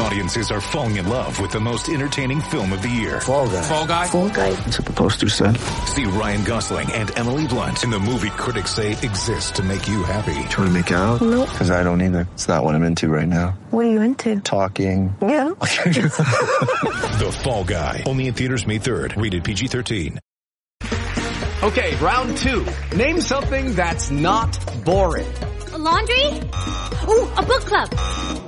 Audiences are falling in love with the most entertaining film of the year. Fall guy. Fall Guy. Fall guy. That's what the poster said. See Ryan Gosling and Emily Blunt in the movie critics say exists to make you happy. Trying to make it out? Nope. Because I don't either. It's not what I'm into right now. What are you into? Talking. Yeah. The Fall Guy. Only in theaters May 3rd. Rated PG-13. Okay, round two. Name something that's not boring. A laundry? Ooh, a book club.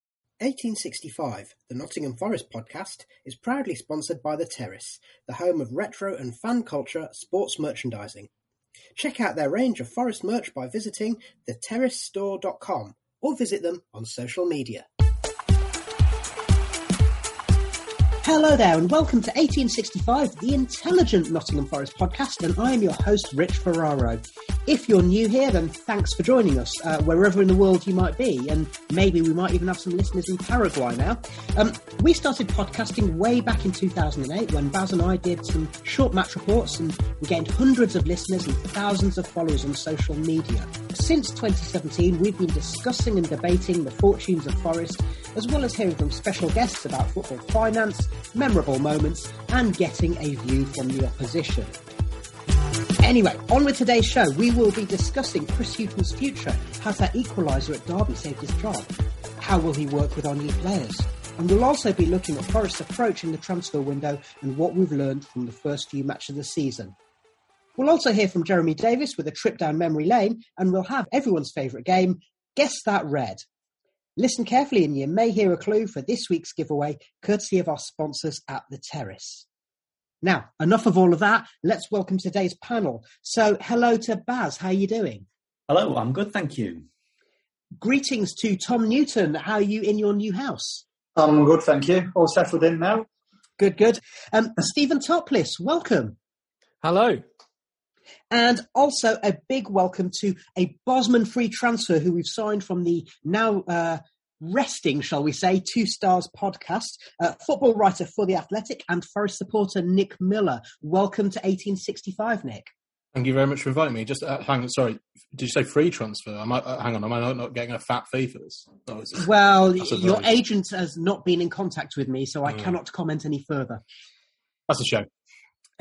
1865, the Nottingham Forest podcast, is proudly sponsored by The Terrace, the home of retro and fan culture sports merchandising. Check out their range of Forest merch by visiting theterracestore.com or visit them on social media. Hello there, and welcome to 1865, the intelligent Nottingham Forest podcast, and I am your host, Rich Ferraro. If you're new here, then thanks for joining us, uh, wherever in the world you might be, and maybe we might even have some listeners in Paraguay now. Um, we started podcasting way back in 2008 when Baz and I did some short match reports, and we gained hundreds of listeners and thousands of followers on social media. Since 2017, we've been discussing and debating the fortunes of Forest, as well as hearing from special guests about football finance, memorable moments, and getting a view from the opposition. Anyway, on with today's show. We will be discussing Chris Hughton's future. Has that equaliser at Derby saved his job? How will he work with our new players? And we'll also be looking at Forest's approach in the transfer window and what we've learned from the first few matches of the season. We'll also hear from Jeremy Davis with a trip down memory lane, and we'll have everyone's favourite game, Guess That Red. Listen carefully and you may hear a clue for this week's giveaway, courtesy of our sponsors at The Terrace. Now, enough of all of that. Let's welcome today's panel. So, hello to Baz. How are you doing? Hello, I'm good, thank you. Greetings to Tom Newton. How are you in your new house? I'm good, thank you. All settled in now. Good, good. Um, Stephen Topless, welcome. Hello. And also a big welcome to a Bosman free transfer who we've signed from the now uh, resting, shall we say, Two Stars podcast, uh, football writer for The Athletic and Forest supporter Nick Miller. Welcome to 1865, Nick. Thank you very much for inviting me. Just uh, hang on, sorry, did you say free transfer? I, uh, hang on, am I not, getting a fat fee for this? Oh, Well, your agent has not been in contact with me, so I Mm. cannot comment any further. That's a show.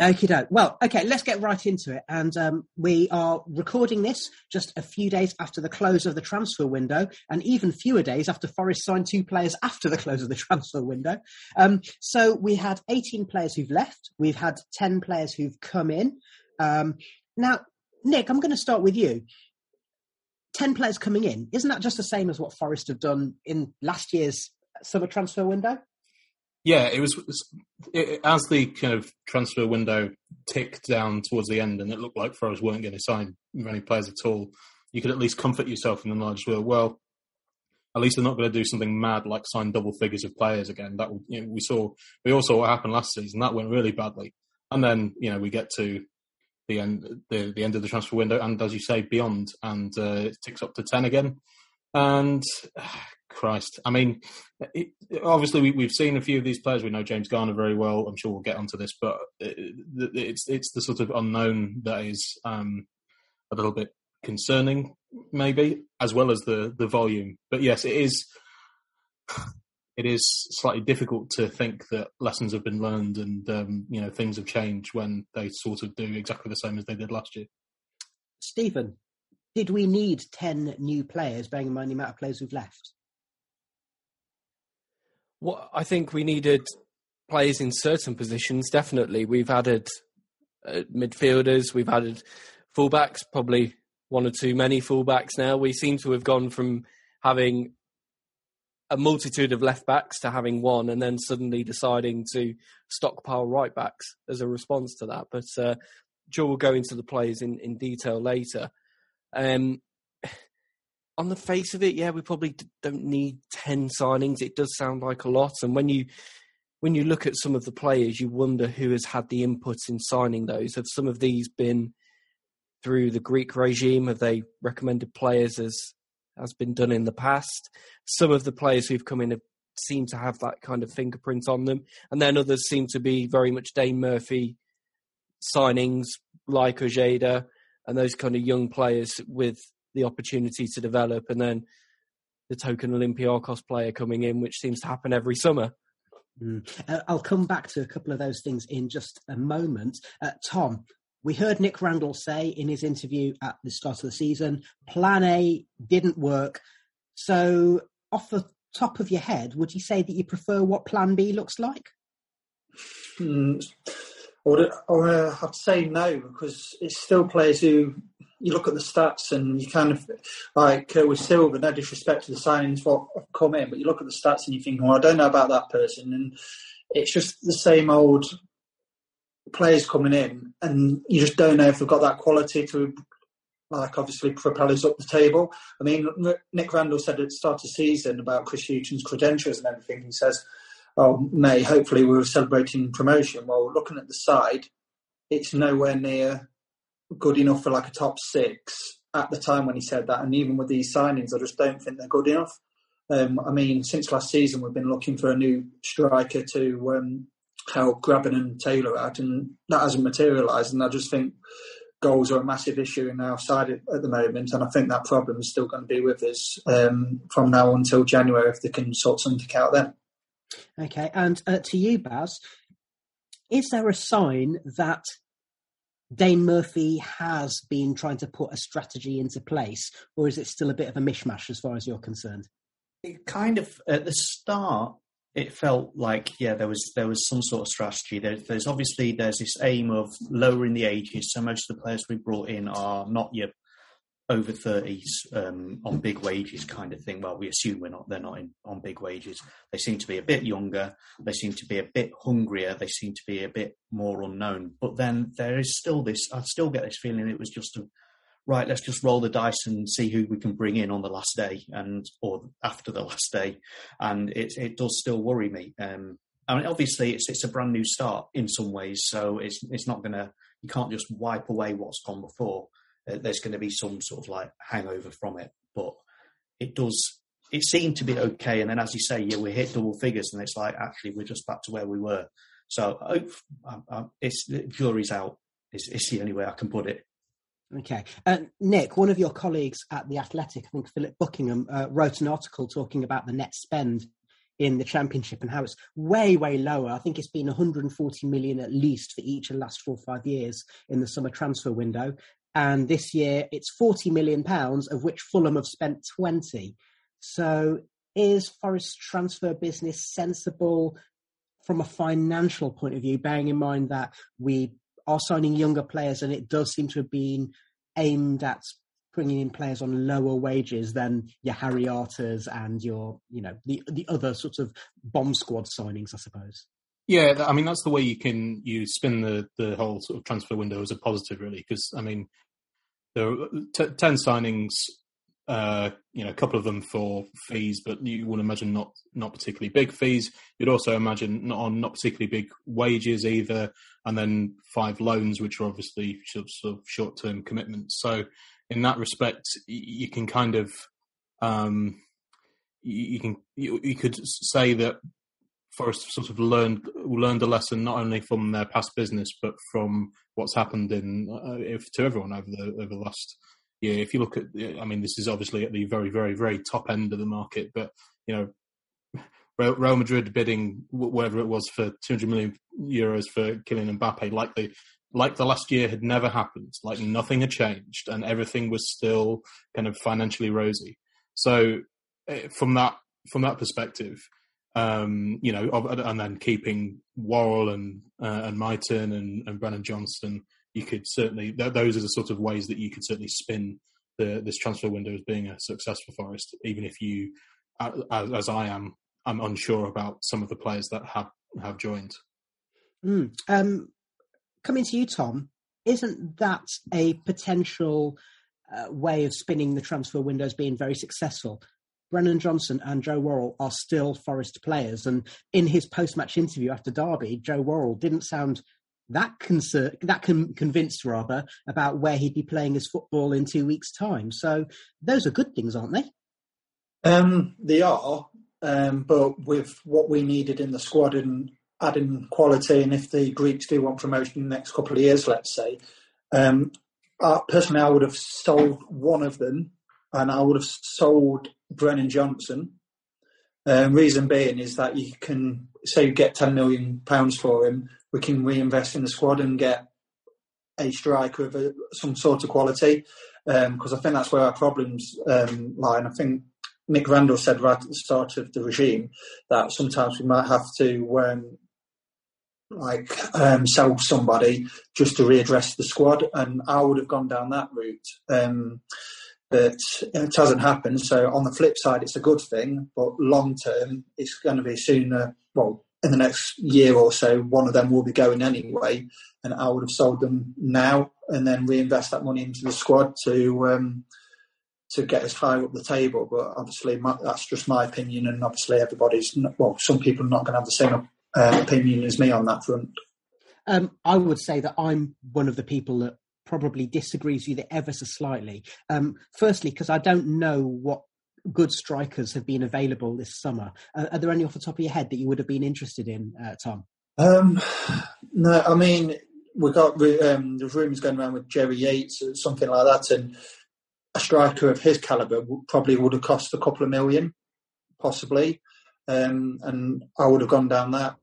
Okay, doke. Well, okay, let's get right into it. And um, we are recording this just a few days after the close of the transfer window, and even fewer days after Forest signed two players after the close of the transfer window. Um, so we had 18 players who've left. We've had 10 players who've come in. Um, now, Nick, I'm going to start with you. 10 players coming in. Isn't that just the same as what Forest have done in last year's summer transfer window? Yeah, it was it, as the kind of transfer window ticked down towards the end, and it looked like Forest weren't going to sign many players at all. You could at least comfort yourself in the knowledge that well, at least they're not going to do something mad like sign double figures of players again. That you know, we saw we all saw what happened last season. That went really badly, and then you know we get to the end the, the end of the transfer window, and as you say, beyond, and uh, it ticks up to ten again. And Christ, I mean, it, obviously we, we've seen a few of these players. We know James Garner very well. I'm sure we'll get onto this, but it, it's it's the sort of unknown that is um, a little bit concerning, maybe, as well as the the volume. But yes, it is. It is slightly difficult to think that lessons have been learned and um, you know things have changed when they sort of do exactly the same as they did last year. Stephen, did we need 10 new players, bearing in mind the amount of players who've left? Well, I think we needed players in certain positions, definitely. We've added uh, midfielders, we've added fullbacks, probably one or two many fullbacks now. We seem to have gone from having a multitude of left backs to having one, and then suddenly deciding to stockpile right backs as a response to that. But uh, Joe will go into the players in, in detail later. Um, on the face of it, yeah, we probably don't need ten signings. It does sound like a lot, and when you when you look at some of the players, you wonder who has had the input in signing those. Have some of these been through the Greek regime? Have they recommended players as has been done in the past? Some of the players who've come in have seem to have that kind of fingerprint on them, and then others seem to be very much Dane Murphy signings like Ojeda and those kind of young players with the opportunity to develop, and then the token Olympiacos player coming in, which seems to happen every summer. Mm. Uh, I'll come back to a couple of those things in just a moment. Uh, Tom, we heard Nick Randall say in his interview at the start of the season, Plan A didn't work. So, off the top of your head, would you say that you prefer what Plan B looks like? Mm, or, or uh, I'd say no because it's still players who you look at the stats and you kind of like uh, with Silva, no disrespect to the signings what have come in, but you look at the stats and you think, well, I don't know about that person, and it's just the same old players coming in, and you just don't know if they've got that quality to. Like obviously propel us up the table. I mean, Nick Randall said at the start of the season about Chris Hughton's credentials and everything. He says, "Oh, May, hopefully we are celebrating promotion." Well, looking at the side, it's nowhere near good enough for like a top six at the time when he said that. And even with these signings, I just don't think they're good enough. Um, I mean, since last season, we've been looking for a new striker to um, help Grabban and Taylor out, and that hasn't materialised. And I just think goals are a massive issue in our side at, at the moment, and I think that problem is still going to be with us um, from now until January if they can sort something out then. Okay, and uh, to you, Baz, is there a sign that Dane Murphy has been trying to put a strategy into place, or is it still a bit of a mishmash as far as you're concerned? It kind of at the start, it felt like yeah, there was there was some sort of strategy. There, there's obviously there's this aim of lowering the ages, so most of the players we brought in are not yet over 30s um, on big wages kind of thing. Well, we assume we're not, they're not in, on big wages. They seem to be a bit younger. They seem to be a bit hungrier. They seem to be a bit more unknown. But then there is still this, I still get this feeling it was just a, right, let's just roll the dice and see who we can bring in on the last day and, or after the last day. And it, it does still worry me. Um, I mean, obviously it's, it's a brand new start in some ways. So it's, it's not going to, you can't just wipe away what's gone before there's going to be some sort of like hangover from it. But it does. It seemed to be okay, and then as you say, yeah, we hit double figures, and it's like actually we're just back to where we were. So it's the jury's out. Is the only way I can put it. Okay. Uh, Nick, one of your colleagues at The Athletic, I think Philip Buckingham, uh, wrote an article talking about the net spend in the championship and how it's way, way lower. I think it's been 140 million at least for each of the last four or five years in the summer transfer window and this year it's 40 million pounds of which Fulham have spent 20 so is Forest's transfer business sensible from a financial point of view bearing in mind that we are signing younger players and it does seem to have been aimed at bringing in players on lower wages than your Harry Arters and your you know the the other sorts of bomb squad signings I suppose yeah, I mean that's the way you can you spin the the whole sort of transfer window as a positive, really. Because I mean, there are t- ten signings, uh, you know, a couple of them for fees, but you would imagine not not particularly big fees. You'd also imagine not on not particularly big wages either, and then five loans, which are obviously sort of short term commitments. So in that respect, you can kind of um, you, can you, you could say that Forest sort of learned learned a lesson not only from their past business but from what's happened in uh, if, to everyone over the over the last year. If you look at, I mean, this is obviously at the very very very top end of the market, but you know, Real Madrid bidding whatever it was for 200 million euros for Kylian Mbappe, likely like the last year had never happened, like nothing had changed, and everything was still kind of financially rosy. So eh, from that from that perspective, um, you know, and then keeping Worrall and uh, and Mighten and, and Brennan Johnson, you could certainly those are the sort of ways that you could certainly spin the, this transfer window as being a success for Forest, even if you, as, as I am, I'm unsure about some of the players that have have joined. Mm. Um, coming to you, Tom, isn't that a potential uh, way of spinning the transfer window as being very successful? Brennan Johnson and Joe Worrall are still Forest players, and in his post-match interview after Derby, Joe Worrall didn't sound that that con- convinced rather about where he'd be playing his football in two weeks' time. So those are good things, aren't they? Um, they are, um, but with what we needed in the squad and adding quality, and if the Greeks do want promotion in the next couple of years, let's say, um, uh, personally, I would have sold one of them, and I would have sold Brennan Johnson. Um, reason being is that you can say you get ten million pounds for him, we can reinvest in the squad and get a striker of a, some sort of quality. Because um, I think that's where our problems um, lie. And I think Nick Randall said right at the start of the regime that sometimes we might have to um, like um, sell somebody just to readdress the squad, and I would have gone down that route. But it hasn't happened. So on the flip side, it's a good thing, but long term, it's going to be sooner. Well, in the next year or so, one of them will be going anyway, and I would have sold them now and then reinvest that money into the squad to um, to get us higher up the table. But obviously, my, that's just my opinion, and obviously, everybody's not, well, some people are not going to have the same uh, opinion as me on that front. Um, I would say that I'm one of the people that probably disagrees with you ever so slightly. Um, firstly, because I don't know what good strikers have been available this summer. Uh, are there any off the top of your head that you would have been interested in, uh, Tom? Um, no, I mean we got um, the rumours going around with Jerry Yates something like that, and a striker of his calibre probably would have cost a couple of million, possibly, um, and I would have gone down that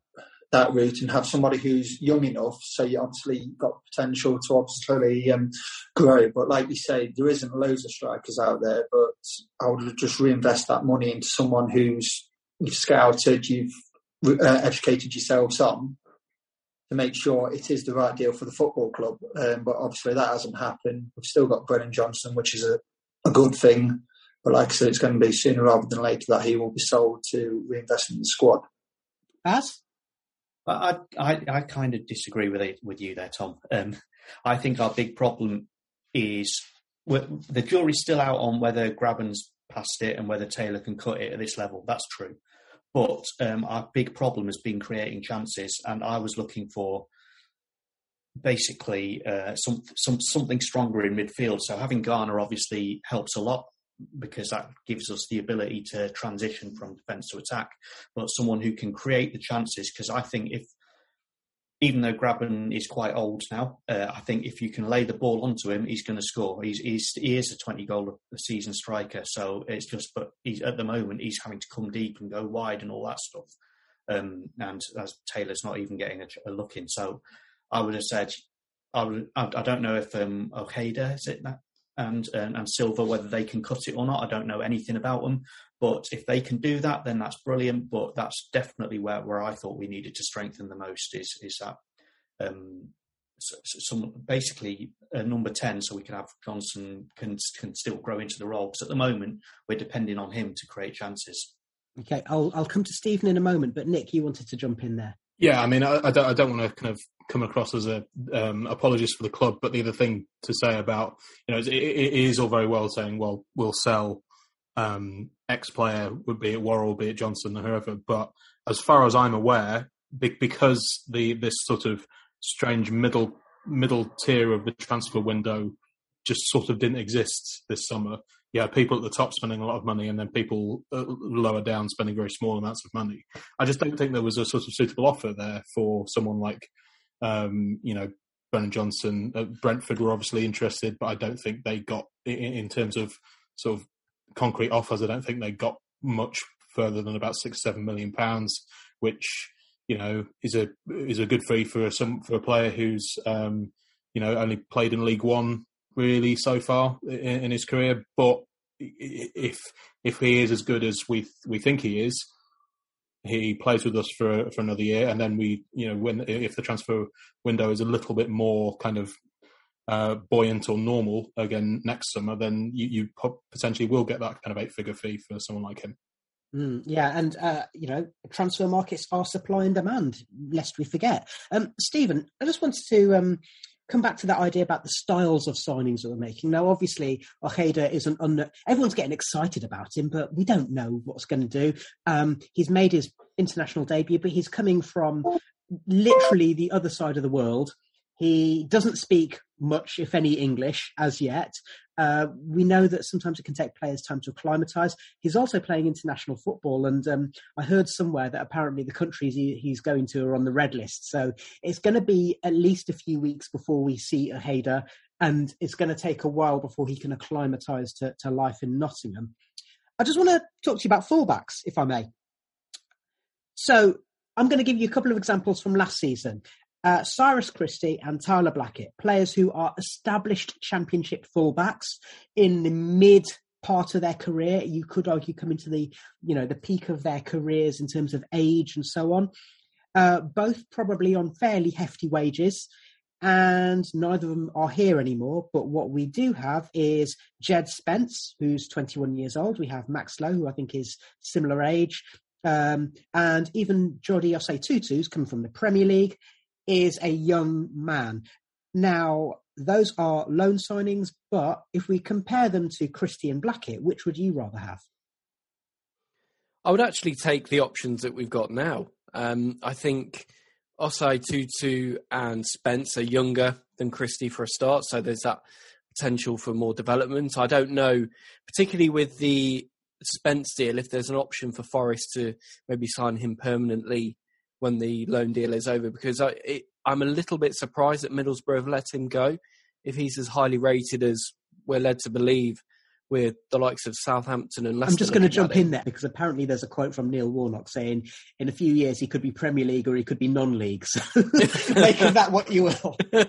that route and have somebody who's young enough, so you obviously got potential to obviously um, grow. But like you say, there isn't loads of strikers out there. But I would just reinvest that money into someone who's you've scouted, you've uh, educated yourselves on to make sure it is the right deal for the football club. Um, but obviously that hasn't happened. We've still got Brennan Johnson, which is a, a good thing. But like I said, it's going to be sooner rather than later that he will be sold to reinvest in the squad. As I, I, I kind of disagree with it, with you there, Tom. Um, I think our big problem is the jury's still out on whether Grabban's passed it and whether Taylor can cut it at this level. That's true. But um, our big problem has been creating chances, and I was looking for basically uh, some, some something stronger in midfield. So having Garner obviously helps a lot because that gives us the ability to transition from defence to attack. But someone who can create the chances, because I think if, even though Grabban is quite old now, uh, I think if you can lay the ball onto him, he's going to score. He's, he's he is a twenty goal a season striker, so it's just. But he's at the moment he's having to come deep and go wide and all that stuff. Um, and as Taylor's not even getting a, a look in, so I would have said I, would, I, don't know if um, Ojeda is it that and, and, and Silva, whether they can cut it or not, I don't know anything about them. But if they can do that, then that's brilliant. But that's definitely where, where I thought we needed to strengthen the most is is that um, some basically a number ten, so we can have Johnson can can still grow into the role. Because at the moment we're depending on him to create chances. Okay, I'll I'll come to Stephen in a moment, but Nick, you wanted to jump in there. Yeah, I mean, I, I don't I don't want to kind of come across as a um, apologist for the club. But the other thing to say about you know it, it is all very well saying, well, we'll sell um, X player, would be it Worrall, be it Johnson, or whoever. But as far as I'm aware, because the this sort of strange middle middle tier of the transfer window just sort of didn't exist this summer. Yeah, people at the top spending a lot of money, and then people uh, lower down spending very small amounts of money. I just don't think there was a sort of suitable offer there for someone like um, you know, Brennan Johnson, uh, Brentford were obviously interested, but I don't think they got in, in, terms of sort of concrete offers. I don't think they got much further than about six, seven million pounds, which you know, is a is a good fee for some for a player who's um, you know only played in League One really so far in, in his career. But if if he is as good as we we think he is, he plays with us for for another year, and then we, you know, when if the transfer window is a little bit more kind of uh, buoyant or normal again next summer, then you, you potentially will get that kind of eight figure fee for someone like him. Mm, yeah, and uh, you know, transfer markets are supply and demand, lest we forget. Um, Stephen, I just wanted to um, come back to that idea about the styles of signings that we're making. Now, obviously, Ojeda is an un- everyone's getting excited about him, but we don't know what's going to do. Um, he's made his international debut, but he's coming from literally the other side of the world. He doesn't speak much, if any, English as yet. Uh, we know that sometimes it can take players time to acclimatise. He's also playing international football, and um, I heard somewhere that apparently the countries he, he's going to are on the red list. So it's going to be at least a few weeks before we see Ojeda, and it's going to take a while before he can acclimatise to, to life in Nottingham. I just want to talk to you about fullbacks, if I may. So I'm going to give you a couple of examples from last season. Uh, Cyrus Christie and Tyler Blackett, players who are established championship fullbacks in the mid part of their career. You could argue coming to the, you know, the peak of their careers in terms of age and so on. Uh, both probably on fairly hefty wages, and neither of them are here anymore. But what we do have is Jed Spence, who's 21 years old. We have Max Lowe, who I think is similar age. Um, and even Jordi Osei Tutu, who's coming from the Premier League is a young man. Now, those are loan signings, but if we compare them to Christian Blackett, which would you rather have? I would actually take the options that we've got now. Um, I think Osei Tutu and Spence are younger than Christie for a start, so there's that potential for more development. I don't know, particularly with the Spence deal, if there's an option for Forest to maybe sign him permanently when the loan deal is over because I, it, I'm a little bit surprised that Middlesbrough have let him go if he's as highly rated as we're led to believe with the likes of Southampton and Leicester. I'm just going to jump in there because apparently there's a quote from Neil Warnock saying in a few years he could be Premier League or he could be non-league. So make of that what you will.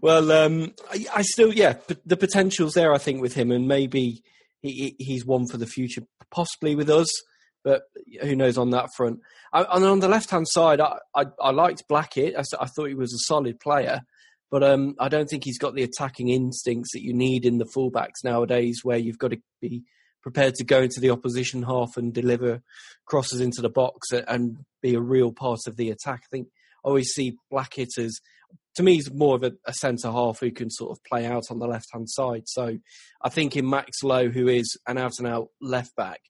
well, um, I, I, still, yeah, the potential's there, I think, with him, and maybe he, he's one for the future, possibly with us but who knows on that front. And on the left hand side, I, I, I, liked Blackett. I, I, thought he was a solid player, but um, I don't think he's got the attacking instincts that you need in the fullbacks nowadays, where you've got to be prepared to go into the opposition half and deliver crosses into the box and be a real part of the attack. I think I always see Blackett as, to me, he's more of a, a centre half who can sort of play out on the left hand side. So I think in Max Lowe, who is an out and out left back,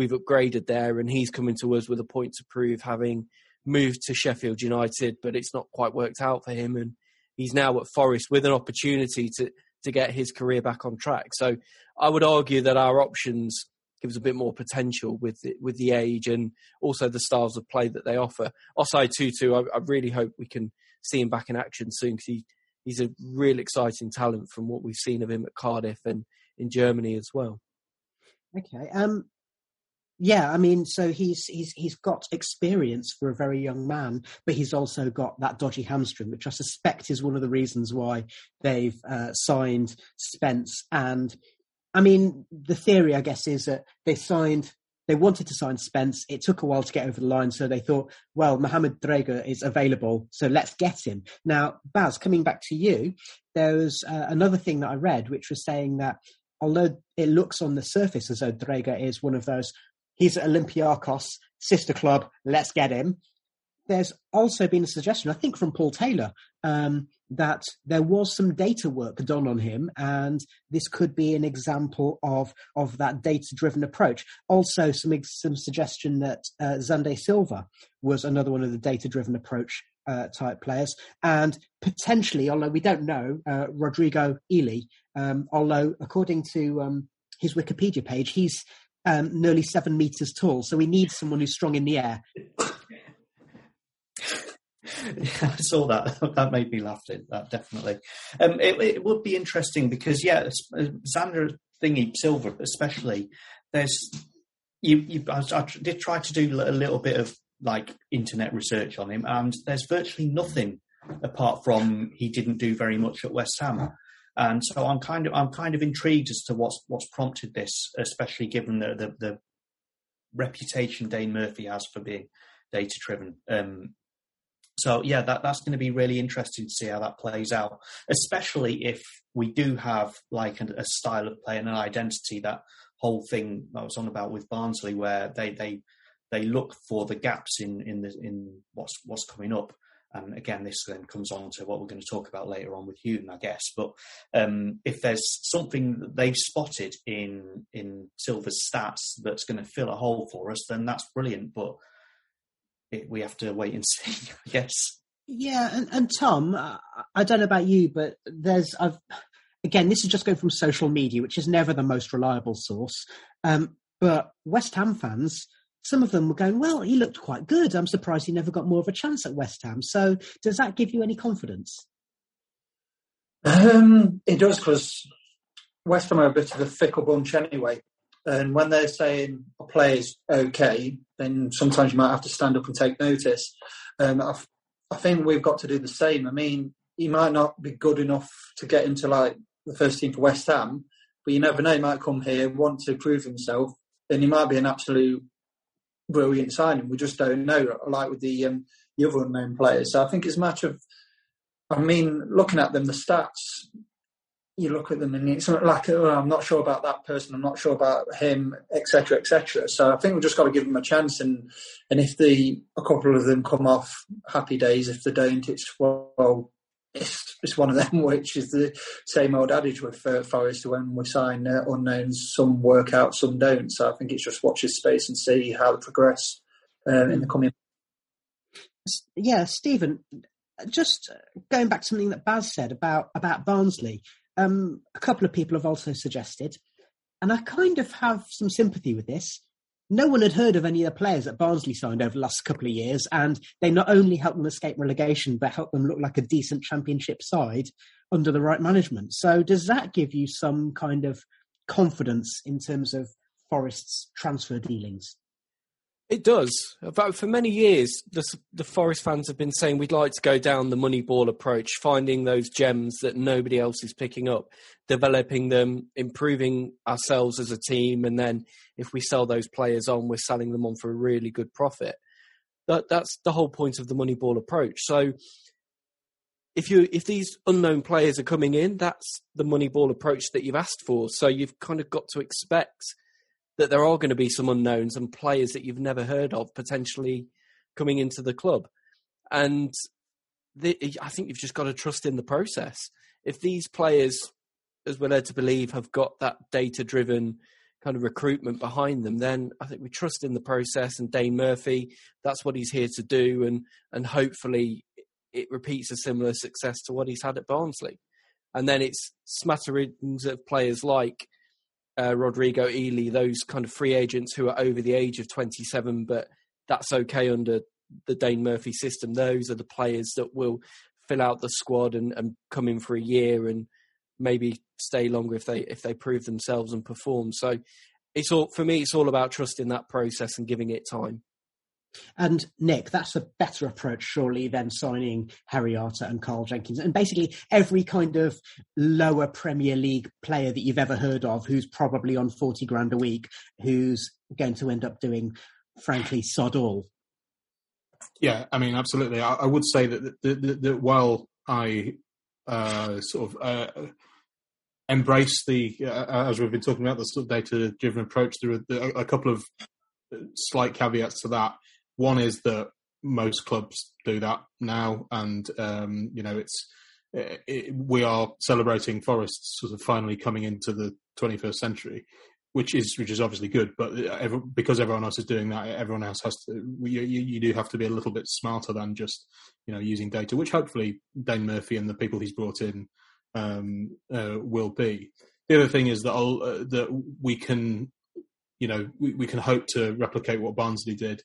we've upgraded there, and he's coming to us with a point to prove, having moved to Sheffield United, but it's not quite worked out for him, and he's now at Forest with an opportunity to to get his career back on track. So I would argue that our options gives a bit more potential with the, with the age and also the styles of play that they offer. Osei Tutu, I, I really hope we can see him back in action soon because he, he's a real exciting talent from what we've seen of him at Cardiff and in Germany as well. Okay. Um, yeah, I mean, so he's he's he's got experience for a very young man, but he's also got that dodgy hamstring, which I suspect is one of the reasons why they've uh, signed Spence. And I mean, the theory, I guess, is that they signed. They wanted to sign Spence. It took a while to get over the line, so they thought, well, Mohamed Drager is available, so let's get him. Now, Baz, coming back to you, there was uh, another thing that I read, which was saying that although it looks on the surface as though Drager is one of those He's at Olympiacos, sister club. Let's get him. There's also been a suggestion, I think, from Paul Taylor, um, that there was some data work done on him, and this could be an example of of that data-driven approach. Also, some some suggestion that uh, Xande Silva was another one of the data-driven approach uh, type players, and potentially, although we don't know, uh, Rodrigo Ely. Um, although, according to um, his Wikipedia page, he's um, nearly seven meters tall. So we need someone who's strong in the air. I saw that. That made me laugh. It that definitely. Um, it, it, would be interesting because yeah, uh, Xander thingy Silva especially. There's you. you I, I, did try to do a little bit of like internet research on him, and there's virtually nothing apart from he didn't do very much at West Ham. And so I'm kind of I'm kind of intrigued as to what's what's prompted this, especially given the the, the reputation Dane Murphy has for being data driven. Um, so yeah, that that's going to be really interesting to see how that plays out, especially if we do have like a, a style of play and an identity. That whole thing I was on about with Barnsley, where they they they look for the gaps in in the in what's what's coming up. And again, this then comes on to what we're going to talk about later on with Hughton, I guess. But um, if there's something that they've spotted in in Silva's stats that's going to fill a hole for us, then that's brilliant. But it, we have to wait and see, I guess. Yeah, and, and Tom, I don't know about you, but there's I've again this is just going from social media, which is never the most reliable source. Um, but West Ham fans, some of them were going, "Well, he looked quite good. I'm surprised he never got more of a chance at West Ham." So, does that give you any confidence? Um, it does because West Ham are a bit of a fickle bunch anyway. And when they're saying a player's okay, then sometimes you might have to stand up and take notice. Um, I, I think we've got to do the same. I mean, he might not be good enough to get into like the first team for West Ham, but you never know. He might come here, want to prove himself, and he might be an absolute brilliant signing. We just don't know, like with the, um, the other unknown players. So I think it's a matter of, I mean, looking at them, the stats, you look at them and it's like oh, I'm not sure about that person, I'm not sure about him, etc., etc. So I think we've just got to give them a chance, and and if the a couple of them come off happy days, if they don't, it's well, it's it's one of them, which is the same old adage with uh, Forest when we sign uh, unknowns, some work out, some don't. So I think it's just watch his space and see how they progress uh, in the coming. Yeah, Stephen, just going back to something that Baz said about about Barnsley um, a couple of people have also suggested, and I kind of have some sympathy with this. No one had heard of any of the players that Barnsley signed over the last couple of years, and they not only helped them escape relegation, but helped them look like a decent championship side under the right management. So, does that give you some kind of confidence in terms of Forest's transfer dealings? It does. But for many years, the, the Forest fans have been saying we'd like to go down the Moneyball approach, finding those gems that nobody else is picking up, developing them, improving ourselves as a team, and then if we sell those players on, we're selling them on for a really good profit. That, that's the whole point of the Moneyball approach. So if you if these unknown players are coming in, that's the Moneyball approach that you've asked for. So you've kind of got to expect that there are going to be some unknowns and players that you've never heard of potentially coming into the club. And the, I think you've just got to trust in the process. If these players, as we're led to believe, have got that data driven kind of recruitment behind them, then I think we trust in the process and Dane Murphy, that's what he's here to do. And, and hopefully it repeats a similar success to what he's had at Barnsley. And then it's smatterings of players like uh, Rodrigo Ely, those kind of free agents who are over the age of 27, but that's okay under the Dane Murphy system. Those are the players that will fill out the squad and, and come in for a year and maybe stay longer if they if they prove themselves and perform. So it's all for me. It's all about trusting that process and giving it time. And Nick, that's a better approach, surely, than signing Harry Arter and Carl Jenkins. And basically, every kind of lower Premier League player that you've ever heard of who's probably on 40 grand a week, who's going to end up doing, frankly, sod all. Yeah, I mean, absolutely. I, I would say that, that, that, that while I uh, sort of uh, embrace the, uh, as we've been talking about, the sort of data driven approach, there are a couple of slight caveats to that. One is that most clubs do that now, and um, you know it's it, it, we are celebrating Forest's sort of finally coming into the 21st century, which is which is obviously good. But every, because everyone else is doing that, everyone else has to. You, you, do have to be a little bit smarter than just you know using data, which hopefully Dane Murphy and the people he's brought in um, uh, will be. The other thing is that uh, that we can, you know, we, we can hope to replicate what Barnsley did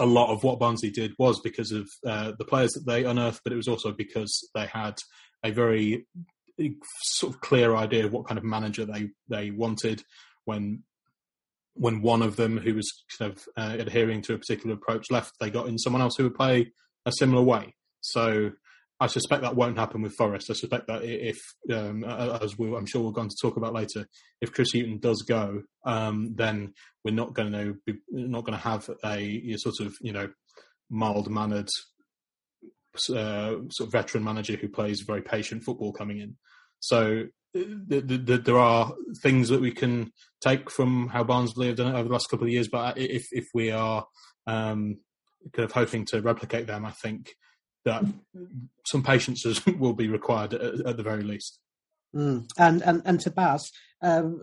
a lot of what Barnsley did was because of uh, the players that they unearthed, but it was also because they had a very sort of clear idea of what kind of manager they they wanted when when one of them who was kind of uh, adhering to a particular approach left, they got in someone else who would play a similar way. So I suspect that won't happen with Forest. I suspect that if, um, as we, I'm sure we're going to talk about later, if Chris Hughton does go, um, then we're not going to be not going to have a, a, sort of you know mild mannered uh, sort of veteran manager who plays very patient football coming in. So the, the, the, there are things that we can take from how Barnsley have done it over the last couple of years, but if if we are um, kind of hoping to replicate them, I think that some patience will be required at, at the very least. Mm. And, and and to Baz, um,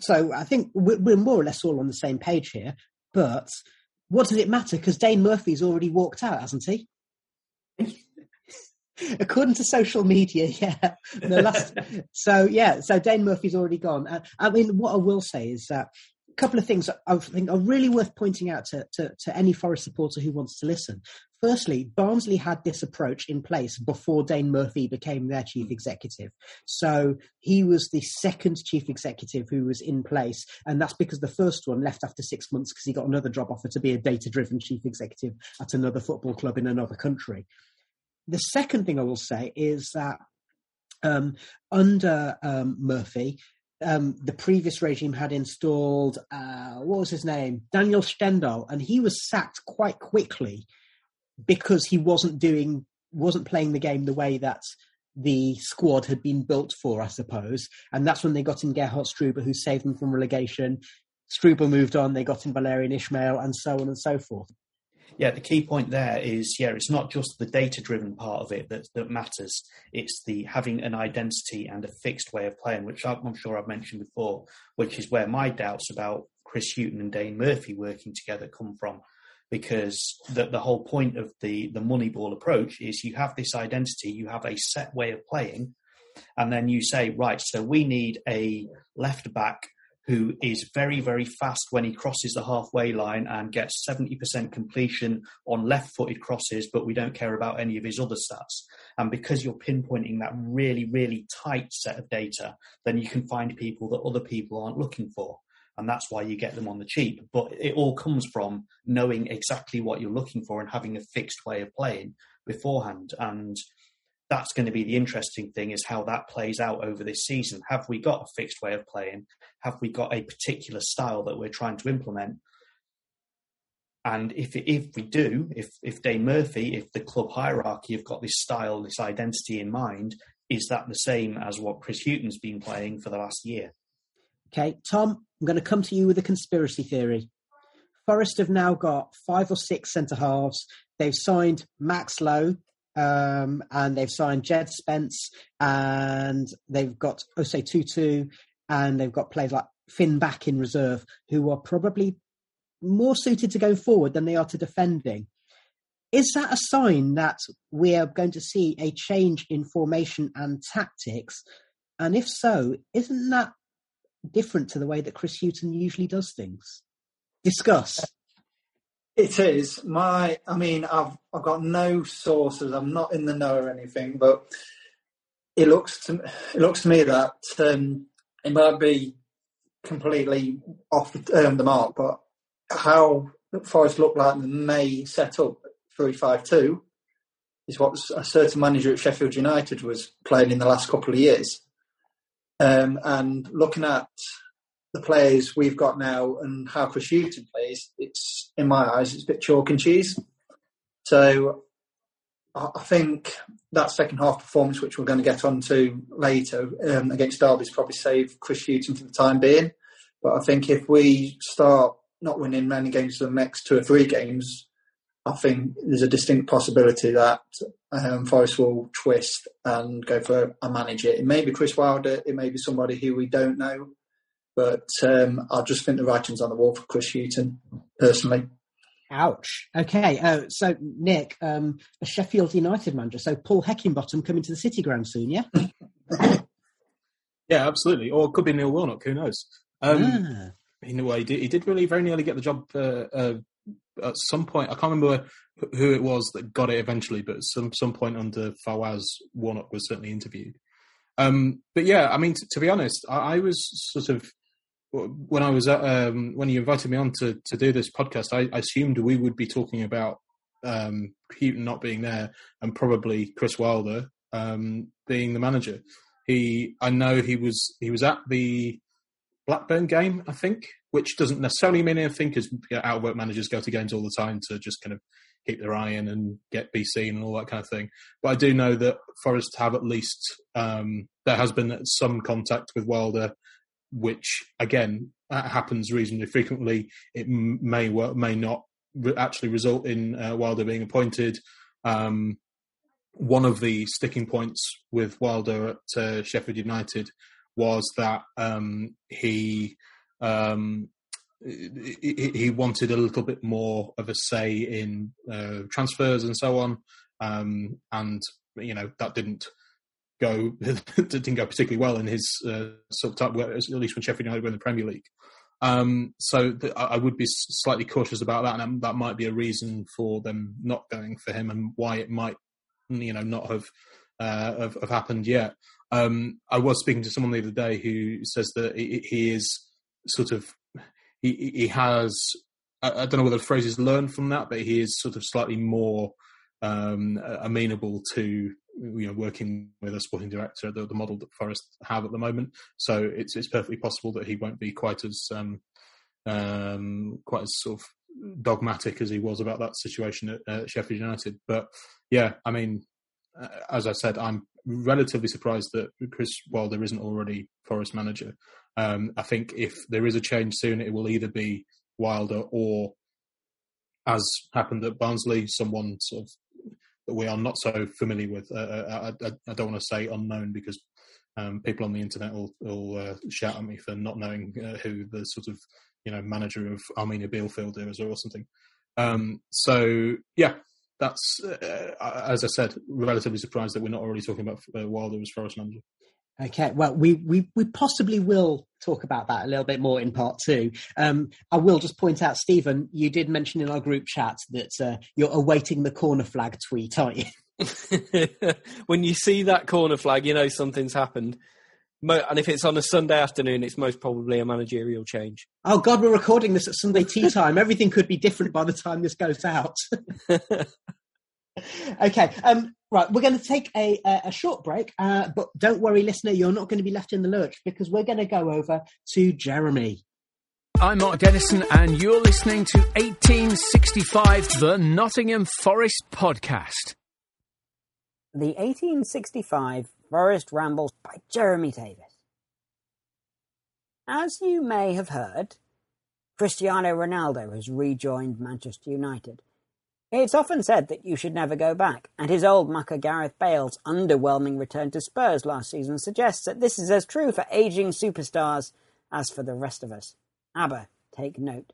so I think we're more or less all on the same page here. But what does it matter? Because Dane Murphy's already walked out, hasn't he? According to social media, yeah. The last, so yeah, so Dane Murphy's already gone. Uh, I mean, what I will say is that a couple of things I think are really worth pointing out to, to, to any Forest supporter who wants to listen. Firstly, Barnsley had this approach in place before Dane Murphy became their chief executive. So he was the second chief executive who was in place. And that's because the first one left after six months because he got another job offer to be a data driven chief executive at another football club in another country. The second thing I will say is that um, under um, Murphy, um, the previous regime had installed uh, what was his name, Daniel Stendel, and he was sacked quite quickly because he wasn't doing, wasn't playing the game the way that the squad had been built for, I suppose. And that's when they got in Gerhard Struber, who saved them from relegation. Struber moved on, they got in Valérien Ismaël, and so on and so forth. Yeah, the key point there is yeah, it's not just the data driven part of it that, that matters. It's the having an identity and a fixed way of playing, which I'm sure I've mentioned before, which is where my doubts about Chris Hughton and Dane Murphy working together come from. Because the, the whole point of the, the Moneyball approach is you have this identity, you have a set way of playing, and then you say, right, so we need a left back who is very, very fast when he crosses the halfway line and gets 70% completion on left footed crosses, but we don't care about any of his other stats. And because you're pinpointing that really, really tight set of data, then you can find people that other people aren't looking for. And that's why you get them on the cheap. But it all comes from knowing exactly what you're looking for and having a fixed way of playing beforehand. And that's going to be the interesting thing is how that plays out over this season. Have we got a fixed way of playing? Have we got a particular style that we're trying to implement? And if if we do, if if Dane Murphy, if the club hierarchy have got this style, this identity in mind, is that the same as what Chris Hughton's been playing for the last year? Okay, Tom, I'm going to come to you with a conspiracy theory. Forest have now got five or six centre halves. They've signed Max Lowe, um, and they've signed Jed Spence, and they've got Osei Tutu, and they've got players like Finn back in reserve, who are probably more suited to go forward than they are to defending. Is that a sign that we are going to see a change in formation and tactics? And if so, isn't that different to the way that Chris Hughton usually does things? Discuss. It is my. I mean, I've I've got no sources. I'm not in the know or anything, but it looks to it looks to me that um, it might be completely off the, um, the mark. But how Forest looked like may set up three five two is what a certain manager at Sheffield United was playing in the last couple of years. Um, and looking at the players we've got now and how Chris Hughton plays, it's in my eyes, it's a bit chalk and cheese. So I think that second half performance, which we're going to get onto later um, against Derby, is probably save Chris Hughton for the time being. But I think if we start not winning many games for the next two or three games, I think there's a distinct possibility that um, Forest will twist and go for a manager. It may be Chris Wilder, it may be somebody who we don't know. But um, I just think the writing's on the wall for Chris Hughton, personally. Ouch. Okay, uh, so Nick, um, a Sheffield United manager, so Paul Heckingbottom coming to the City Ground soon, yeah? yeah, absolutely. Or it could be Neil Warnock, who knows? Um, ah. In a way, he did, he did, really very nearly get the job uh, uh, at some point. I can't remember who it was that got it eventually, but some some point under Fawaz, Warnock was certainly interviewed. Um, but yeah, I mean, t- to be honest, I, I was sort of when I was um, when you invited me on to to do this podcast, I, I assumed we would be talking about um, not being there and probably Chris Wilder um, being the manager. He, I know he was he was at the Blackburn game, I think, which doesn't necessarily mean anything because out of work managers go to games all the time to just kind of keep their eye in and get be seen and all that kind of thing. But I do know that Forest have at least um, there has been some contact with Wilder, which again happens reasonably frequently. It may may not actually result in uh, Wilder being appointed. Um, one of the sticking points with Wilder at uh, Sheffield United was that um, he, um, he, he wanted a little bit more of a say in uh, transfers and so on, um, and you know that didn't go didn't go particularly well in his uh, sort of at least when Sheffield United were in the Premier League. Um, so I would be slightly cautious about that, and that might be a reason for them not going for him, and why it might, you know, not have uh, have, have, happened yet. Um, I was speaking to someone the other day who says that he, he is sort of he he has I, I, don't know whether the phrase is learned from that, but he is sort of slightly more um, amenable to you know working with a sporting director, the, the model that Forest have at the moment. So it's it's perfectly possible that he won't be quite as um, um, quite as sort of dogmatic as he was about that situation at, at Sheffield United. But yeah, I mean, uh, as I said, I'm relatively surprised that Chris Wilder isn't already Forest manager. Um, I think if there is a change soon, it will either be Wilder or, as happened at Barnsley, someone sort of that we are not so familiar with. Uh, uh I, I, don't want to say unknown because um, people on the internet will, will uh, shout at me for not knowing uh, who the sort of you know manager of Arminia Bielefeld is or something. Um, so yeah, that's uh, as I said, relatively surprised that we're not already talking about uh, Wilder as Forest manager. Okay, well, we, we, we possibly will talk about that a little bit more in part two. Um, I will just point out, Stephen, you did mention in our group chat that uh, you're awaiting the corner flag tweet, aren't you? when you see that corner flag, you know something's happened. And if it's on a Sunday afternoon, it's most probably a managerial change. Oh God, we're recording this at Sunday tea time. Everything could be different by the time this goes out. okay, um, right. We're going to take a, a, short break, uh, but don't worry, listener, you're not going to be left in the lurch because we're going to go over to Jeremy. I'm Mark Dennison, and you're listening to 1865, the Nottingham Forest podcast. The 1865 Forest Rambles by Jeremy Davis. As you may have heard, Cristiano Ronaldo has rejoined Manchester United it's often said that you should never go back, and his old mucker Gareth Bale's underwhelming return to Spurs last season suggests that this is as true for ageing superstars as for the rest of us. Aber, take note.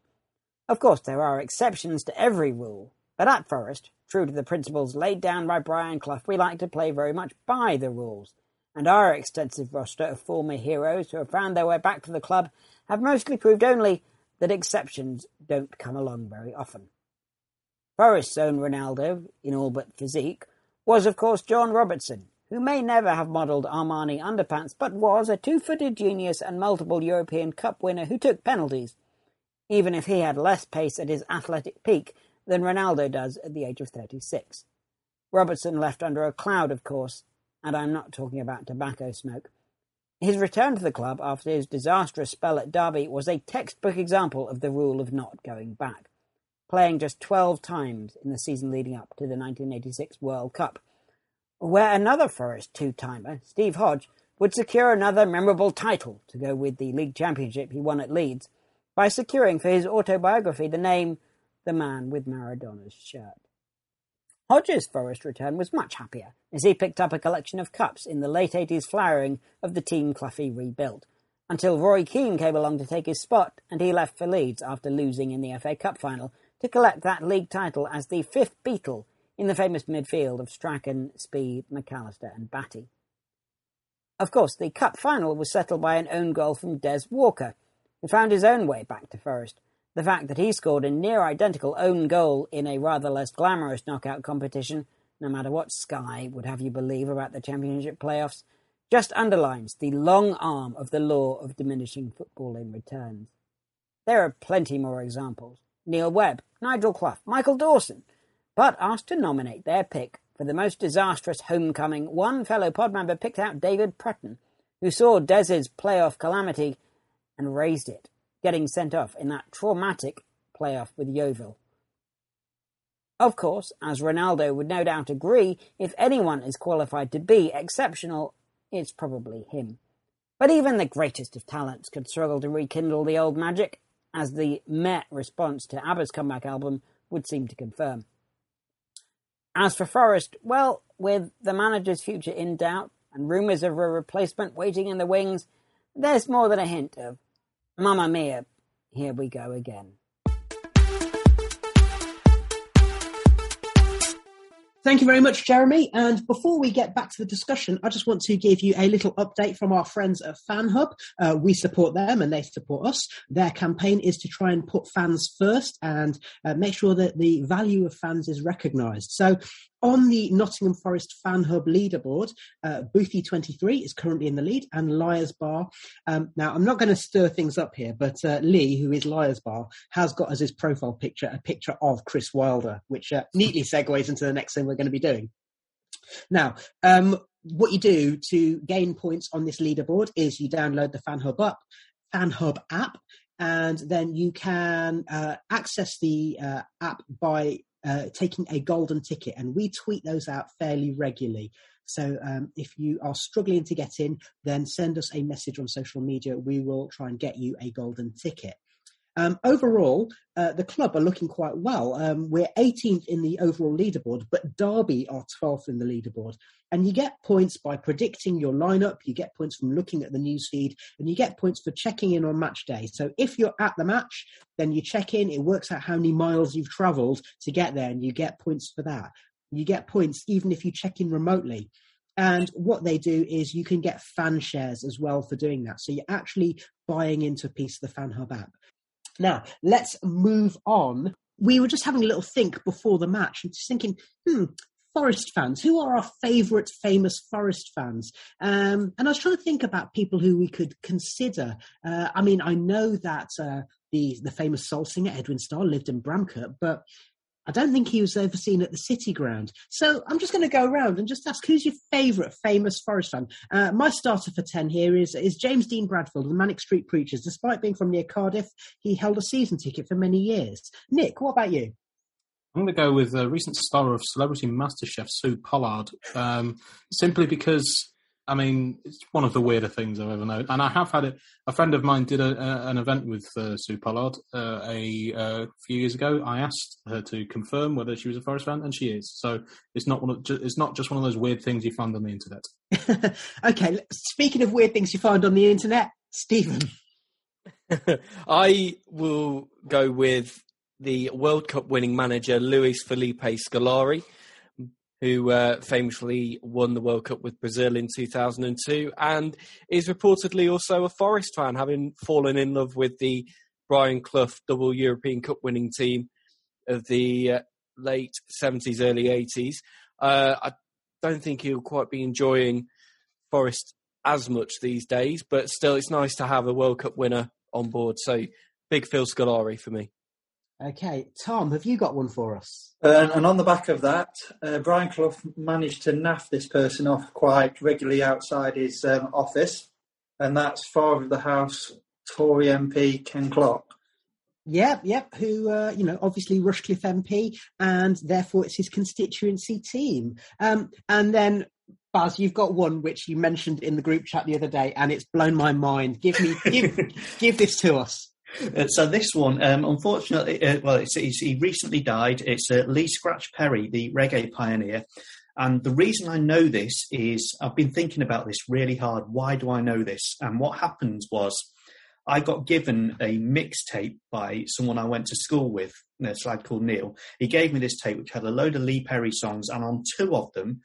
Of course, there are exceptions to every rule, but at Forest, true to the principles laid down by Brian Clough, we like to play very much by the rules, and our extensive roster of former heroes who have found their way back to the club have mostly proved only that exceptions don't come along very often. Forest's own Ronaldo, in all but physique, was of course John Robertson, who may never have modelled Armani underpants, but was a two-footed genius and multiple European Cup winner who took penalties, even if he had less pace at his athletic peak than Ronaldo does at the age of 36. Robertson left under a cloud, of course, and I'm not talking about tobacco smoke. His return to the club after his disastrous spell at Derby was a textbook example of the rule of not going back playing just 12 times in the season leading up to the 1986 World Cup, where another Forest two timer, Steve Hodge, would secure another memorable title to go with the league championship he won at Leeds by securing for his autobiography the name The Man with Maradona's Shirt. Hodge's Forest return was much happier as he picked up a collection of cups in the late 80s flowering of the team Cloughie rebuilt, until Roy Keane came along to take his spot and he left for Leeds after losing in the FA Cup final to collect that league title as the fifth Beatle in the famous midfield of Strachan, Speed, McAllister, and Batty. Of course, the cup final was settled by an own goal from Des Walker, who found his own way back to Forest. The fact that he scored a near identical own goal in a rather less glamorous knockout competition, no matter what Sky would have you believe about the championship playoffs, just underlines the long arm of the law of diminishing football in returns. There are plenty more examples. Neil Webb, Nigel Clough, Michael Dawson. But asked to nominate their pick for the most disastrous homecoming, one fellow pod member picked out David Prutton, who saw Dez's playoff calamity and raised it, getting sent off in that traumatic playoff with Yeovil. Of course, as Ronaldo would no doubt agree, if anyone is qualified to be exceptional, it's probably him. But even the greatest of talents could struggle to rekindle the old magic, as the Met response to ABBA's comeback album would seem to confirm. As for Forest, well, with the manager's future in doubt and rumours of a replacement waiting in the wings, there's more than a hint of, Mamma mia, here we go again. Thank you very much, Jeremy. And before we get back to the discussion, I just want to give you a little update from our friends at FanHub. Uh, we support them and they support us. Their campaign is to try and put fans first and uh, make sure that the value of fans is recognised. So on the Nottingham Forest Fan Hub leaderboard, uh, Boothie23 is currently in the lead and Liars Bar. Um, now, I'm not going to stir things up here, but uh, Lee, who is Liars Bar, has got as his profile picture a picture of Chris Wilder, which uh, neatly segues into the next thing we're going to be doing. Now, um, what you do to gain points on this leaderboard is you download the Fan Hub up, Fan app, and then you can uh, access the uh, app by uh, taking a golden ticket, and we tweet those out fairly regularly. So um, if you are struggling to get in, then send us a message on social media. We will try and get you a golden ticket. Um, overall, uh, the club are looking quite well. Um, we're 18th in the overall leaderboard, but Derby are 12th in the leaderboard. And you get points by predicting your lineup, you get points from looking at the newsfeed, and you get points for checking in on match day. So if you're at the match, then you check in, it works out how many miles you've travelled to get there, and you get points for that. You get points even if you check in remotely. And what they do is you can get fan shares as well for doing that. So you're actually buying into a piece of the Fan Hub app. Now, let's move on. We were just having a little think before the match and just thinking, hmm, Forest fans. Who are our favourite famous Forest fans? Um, and I was trying to think about people who we could consider. Uh, I mean, I know that uh, the the famous soul singer Edwin Starr lived in Bramcote, but I don't think he was ever seen at the City Ground. So I'm just going to go around and just ask who's your favourite famous Forest fan? Uh, my starter for 10 here is, is James Dean Bradfield of the Manic Street Preachers. Despite being from near Cardiff, he held a season ticket for many years. Nick, what about you? I'm going to go with a recent star of Celebrity MasterChef, Sue Pollard, um, simply because I mean, it's one of the weirder things I've ever known. And I have had it. A friend of mine did a, a, an event with uh, Sue Pollard uh, a, uh, few years ago. I asked her to confirm whether she was a Forest fan, and she is. So it's not one. Of, it's not just one of those weird things you find on the internet. okay. Speaking of weird things you find on the internet, Stephen. I will go with the World Cup winning manager Luis Felipe Scolari who uh, famously won the World Cup with Brazil in 2002 and is reportedly also a Forest fan, having fallen in love with the Brian Clough double European Cup winning team of the uh, late 70s, early 80s. Uh, I don't think he'll quite be enjoying Forest as much these days, but still, it's nice to have a World Cup winner on board. So, big Phil Scolari for me. Okay, Tom, have you got one for us? Uh, and on the back of that, uh, Brian Clough managed to naff this person off quite regularly outside his um, office, and that's Father of the House, Tory MP Ken Clarke. Yep, yep. Who, uh, you know, obviously Rushcliffe MP, and therefore it's his constituency team. Um, and then Baz, you've got one which you mentioned in the group chat the other day, and it's blown my mind. Give me, give, give this to us. Uh, so this one, um, unfortunately, uh, well, it's, it's, he recently died. It's uh, Lee Scratch Perry, the reggae pioneer. And the reason I know this is I've been thinking about this really hard. Why do I know this? And what happened was I got given a mixtape by someone I went to school with, a lad called Neil. He gave me this tape which had a load of Lee Perry songs, and on two of them,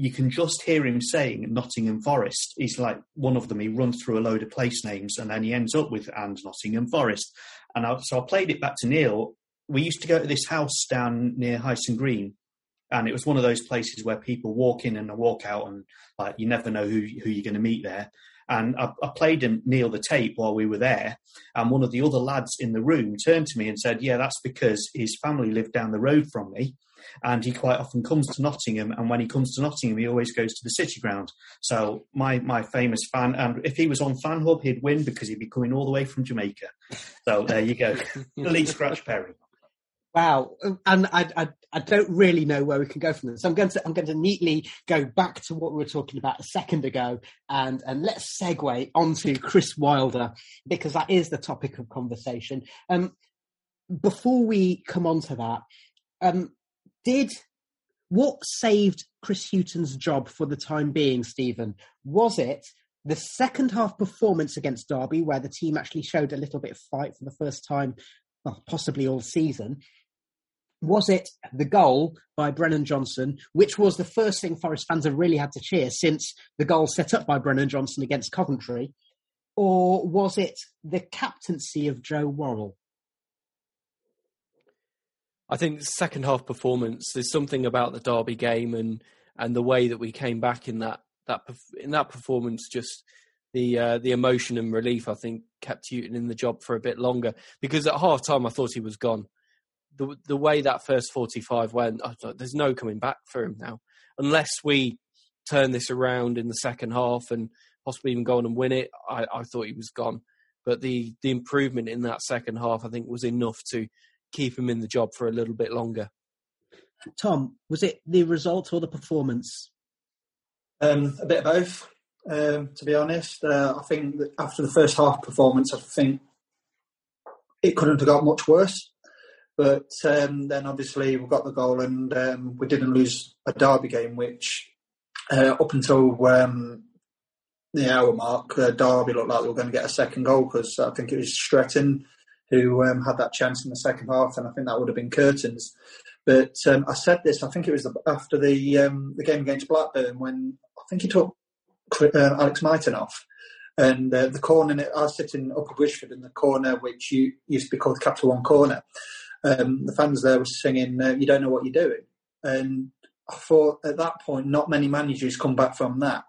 you can just hear him saying Nottingham Forest. He's like one of them. He runs through a load of place names and then he ends up with and Nottingham Forest. And I, so I played it back to Neil. We used to go to this house down near Hyson Green, and it was one of those places where people walk in and walk out, and like you never know who who you're going to meet there. And I, I, played him Neil the tape while we were there, and one of the other lads in the room turned to me and said, "Yeah, that's because his family lived down the road from me." And he quite often comes to Nottingham, and when he comes to Nottingham, he always goes to the City Ground. So my my famous fan, and if he was on Fan Hub, he'd win because he'd be coming all the way from Jamaica. So there you go, the Lee Scratch Perry. Wow, and I, I, I don't really know where we can go from this. So I'm going to I'm going to neatly go back to what we were talking about a second ago, and and let's segue onto Chris Wilder because that is the topic of conversation. Um, before we come on to that, um, did what saved Chris Hughton's job for the time being, Stephen? Was it the second half performance against Derby, where the team actually showed a little bit of fight for the first time, well, possibly all season? was it the goal by Brennan Johnson, which was the first thing Forest fans have really had to cheer since the goal set up by Brennan Johnson against Coventry? Or was it the captaincy of Joe Worrall? I think second half performance, there's something about the Derby game and, and the way that we came back in that, that in that performance, just the uh, the emotion and relief, I think, kept Hughton in the job for a bit longer. Because at half time, I thought he was gone the the way that first 45 went, there's no coming back for him now. Unless we turn this around in the second half and possibly even go on and win it, I, I thought he was gone. But the, the improvement in that second half, I think, was enough to keep him in the job for a little bit longer. Tom, was it the result or the performance? Um, a bit of both, um, to be honest. Uh, I think after the first half performance, I think it couldn't have got much worse. But um, then obviously we got the goal and um, we didn't lose a derby game, which uh, up until um, the hour mark, uh, Derby looked like we were going to get a second goal because I think it was Stretton who um, had that chance in the second half, and I think that would have been curtains. But um, I said this, I think it was after the um, the game against Blackburn when I think he took uh, Alex Mighten off. And uh, the corner, I was sitting up at Bridgford in the corner, which you, used to be called Capital One Corner um, the fans there were singing, uh, "You don't know what you're doing," and I thought at that point, not many managers come back from that,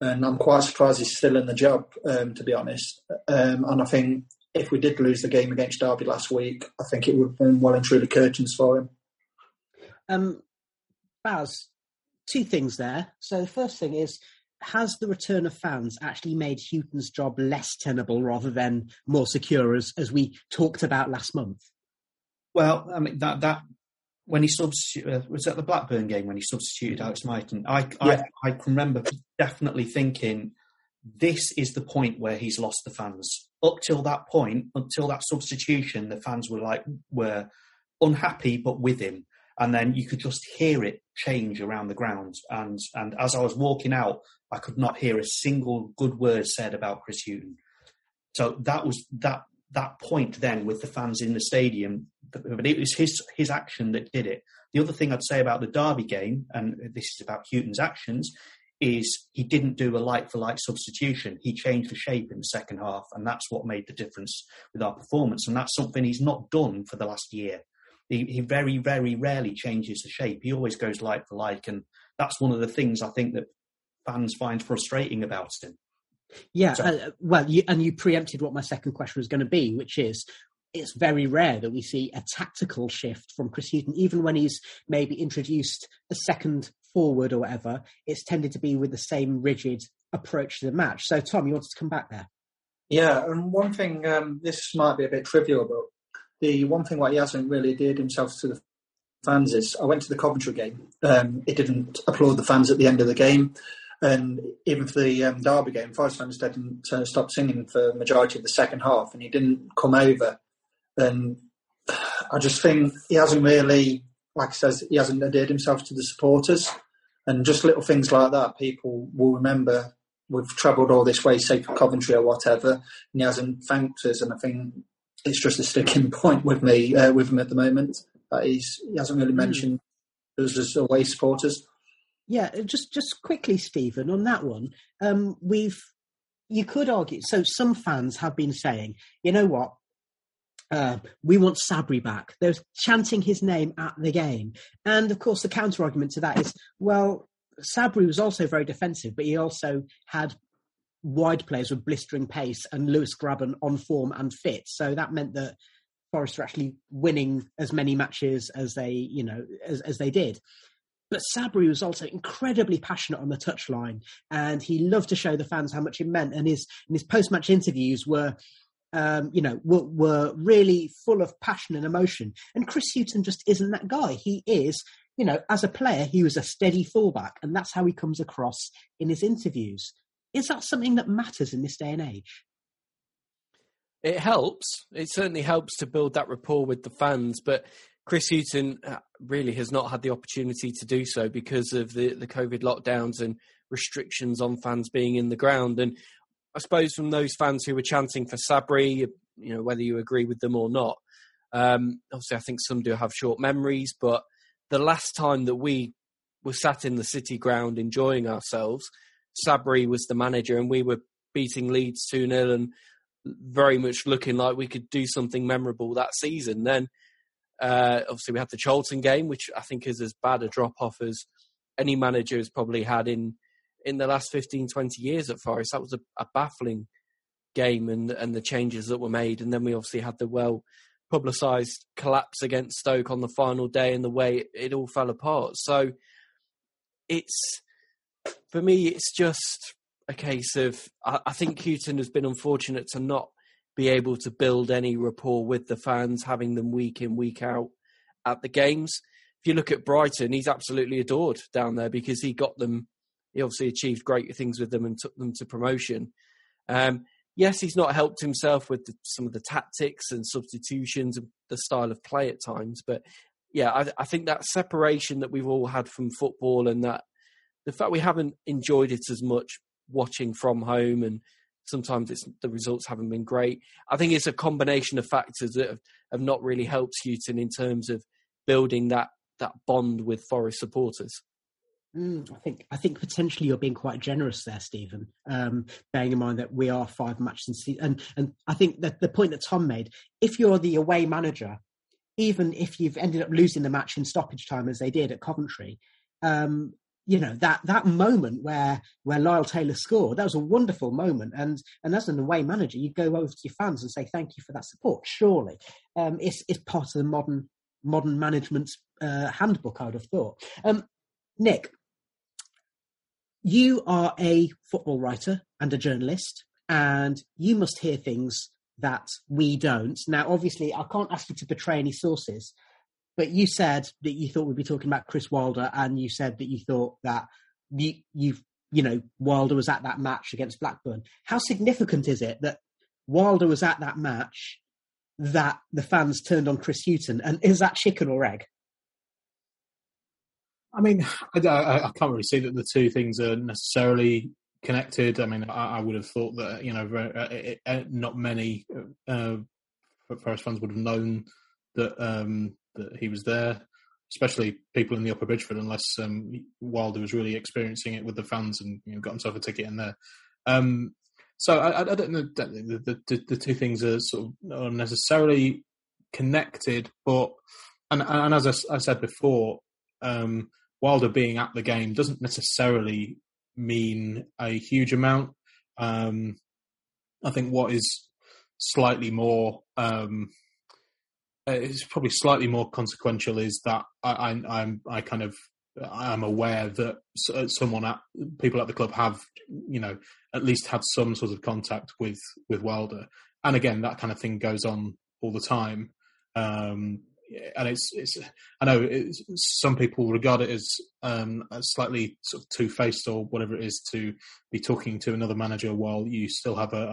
and I'm quite surprised he's still in the job, um, to be honest. Um, and I think if we did lose the game against Derby last week, I think it would have been well and truly curtains for him. Um, Baz, two things there. So the first thing is, has the return of fans actually made Hughton's job less tenable rather than more secure, as, as we talked about last month? Well, I mean that that when he substituted uh, was at the Blackburn game when he substituted Alex Mighten. I, yeah. I I can remember definitely thinking this is the point where he's lost the fans. Up till that point, until that substitution, the fans were like were unhappy but with him, and then you could just hear it change around the ground. And and as I was walking out, I could not hear a single good word said about Chris Hughton. So that was that that point then with the fans in the stadium, but it was his his action that did it. The other thing I'd say about the Derby game, and this is about Hughton's actions, is he didn't do a like for like substitution. He changed the shape in the second half, and that's what made the difference with our performance. And that's something he's not done for the last year. He, he very, very rarely changes the shape. He always goes like for like, and that's one of the things I think that fans find frustrating about him. Yeah, uh, well, you, and you preempted what my second question was going to be, which is it's very rare that we see a tactical shift from Chris Hughton, even when he's maybe introduced a second forward or whatever. It's tended to be with the same rigid approach to the match. So, Tom, you wanted to come back there? Yeah, and one thing, um, this might be a bit trivial, but the one thing what he hasn't really endeared himself to the fans is I went to the Coventry game. Um, he didn't applaud the fans at the end of the game. And even for the um, Derby game, Forest fans didn't uh, stop singing for the majority of the second half, and he didn't come over. And I just think he hasn't really, like I says, he hasn't endeared himself to the supporters. And just little things like that, people will remember. We've travelled all this way, say for Coventry or whatever, and he hasn't thanked us. And I think it's just a sticking point with me, uh, with him at the moment. That he's he hasn't really hmm. mentioned mm. us as away supporters. Yeah, uh, just just quickly, Stephen, on that one, um, we've you could argue. So some fans have been saying, you know what, uh, we want Sabri back. They're chanting his name at the game. And of course, the counter argument to that is, well, Sabri was also very defensive, but he also had wide players with blistering pace and Lewis Grabban on form and fit. So that meant that Forest were actually winning as many matches as they, you know, as, as they did. But Sabri was also incredibly passionate on the touchline, and he loved to show the fans how much it meant. And his and his post match interviews were um, you know, were, were really full of passion and emotion. And Chris Hughton just isn't that guy. He is, you know, as a player, he was a steady fullback, and that's how he comes across in his interviews. Is that something that matters in this day and age? It helps. It certainly helps to build that rapport with the fans, but Chris Hughton uh, really has not had the opportunity to do so because of the, the COVID lockdowns and restrictions on fans being in the ground. And I suppose from those fans who were chanting for Sabri, you know, whether you agree with them or not, um, obviously I think some do have short memories, but the last time that we were sat in the city ground enjoying ourselves, Sabri was the manager and we were beating Leeds 2 0 and very much looking like we could do something memorable that season. Then, uh, obviously, we had the Charlton game, which I think is as bad a drop off as any manager has probably had in in the last 15, 20 years at Forest. That was a, a baffling game and and the changes that were made. And then we obviously had the well publicised collapse against Stoke on the final day and the way it, it all fell apart. So it's for me, it's just a case of I, I think Hughton has been unfortunate to not be able to build any rapport with the fans, having them week in, week out at the games. If you look at Brighton, he's absolutely adored down there because he got them he obviously achieved great things with them and took them to promotion. Um, yes, he's not helped himself with the, some of the tactics and substitutions and the style of play at times, but yeah, I, I, think that separation that we've all had from football and that the fact we haven't enjoyed it as much watching from home and sometimes it's the results haven't been great. I think it's a combination of factors that have, have not really helped Hughton in terms of building that that bond with Forest supporters. Mm, I think I think potentially you're being quite generous there, Stephen. Um, bearing in mind that we are five matches in and and I think that the point that Tom made, if you're the away manager, even if you've ended up losing the match in stoppage time as they did at Coventry, um, you know that that moment where where Lyle Taylor scored, that was a wonderful moment. And and as an away manager, you go over to your fans and say thank you for that support. Surely, um, it's it's part of the modern modern management uh, handbook. I would have thought. Um, Nick, you are a football writer and a journalist, and you must hear things that we don't. Now, obviously, I can't ask you to betray any sources, but you said that you thought we'd be talking about Chris Wilder, and you said that you thought that you, you've, you know, Wilder was at that match against Blackburn. How significant is it that Wilder was at that match that the fans turned on Chris Hughton? And is that chicken or egg? I mean, I, I, I, can't really see that the two things are necessarily connected. I mean, I, I would have thought that you know, very, uh, uh, not many uh, Forest fans would have known that um, that he was there, especially people in the Upper Bridgford, unless um, Wilder was really experiencing it with the fans and you know, got himself a ticket in there. Um, so I, I, don't know. The, the, the, the, two things are sort of necessarily connected, but and, and as I, I said before, um, Wilder being at the game doesn't necessarily mean a huge amount. Um, I think what is slightly more um, it's probably slightly more consequential is that I, I, I'm I kind of I'm aware that uh, someone at people at the club have you know at least had some sort of contact with with Wilder, and again that kind of thing goes on all the time. Um, and it's it's I know it's, some people regard it as um, slightly sort of two faced or whatever it is to be talking to another manager while you still have a,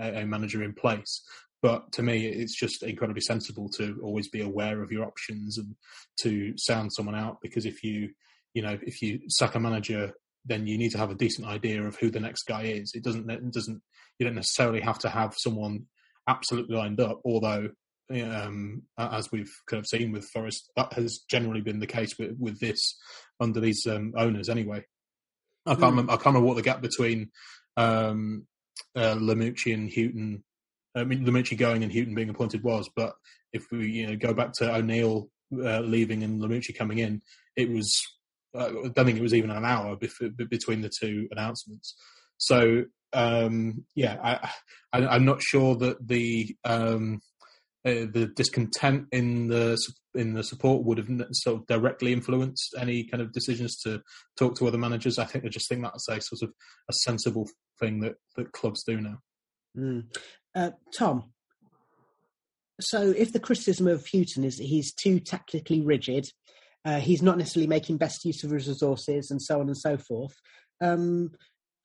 a, a manager in place. But to me, it's just incredibly sensible to always be aware of your options and to sound someone out because if you you know if you sack a manager then you need to have a decent idea of who the next guy is. It doesn't it doesn't you don't necessarily have to have someone absolutely lined up, although um, as we've kind of seen with Forest, that has generally been the case with, with this under these um, owners. Anyway, I can't mm. remember. I can't remember what the gap between um, uh, Lamouchi and Hughton I mean, Lamouchi going and Hughton being appointed was, but if we you know go back to O'Neill uh, leaving and Lamouchi coming in, it was uh, I don't think it was even an hour before, between the two announcements. So um, yeah, I, I, am not sure that the um, uh, the discontent in the in the support would have sort of directly influenced any kind of decisions to talk to other managers. I think I just think that's a sort of a sensible thing that that clubs do now. Mm. Uh, Tom, so if the criticism of Hughton is that he's too tactically rigid, uh, he's not necessarily making best use of his resources, and so on and so forth. Um,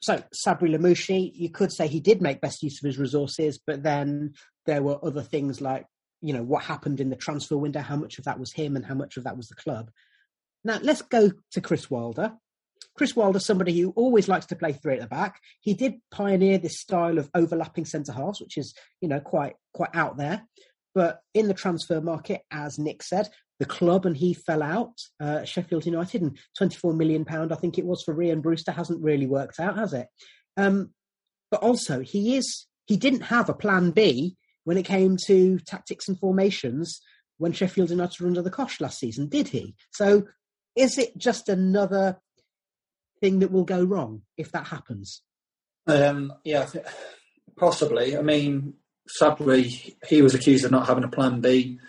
so Sabri Lamouchi, you could say he did make best use of his resources, but then there were other things like you know what happened in the transfer window, how much of that was him, and how much of that was the club. Now let's go to Chris Wilder. Chris Wilder, somebody who always likes to play three at the back. He did pioneer this style of overlapping centre halves, which is you know quite quite out there. But in the transfer market, as Nick said, the club and he fell out. Uh, Sheffield United and 24 million pound, I think it was for Rhian Brewster, hasn't really worked out, has it? Um, but also, he is he didn't have a plan B when it came to tactics and formations when Sheffield United were under the cosh last season, did he? So, is it just another thing that will go wrong if that happens? Um, yeah, possibly. I mean, sadly, he was accused of not having a plan B.